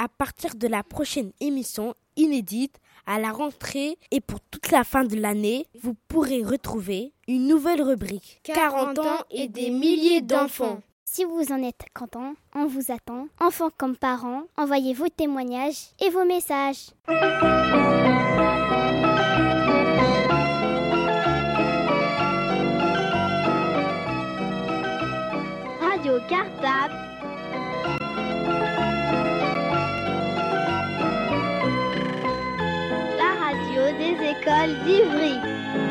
à partir de la prochaine émission inédite à la rentrée et pour toute la fin de l'année, vous pourrez retrouver une nouvelle rubrique 40 ans et des milliers d'enfants. Si vous en êtes content, on vous attend, enfants comme parents, envoyez vos témoignages et vos messages. Radio Cartable. l'école d'Ivry.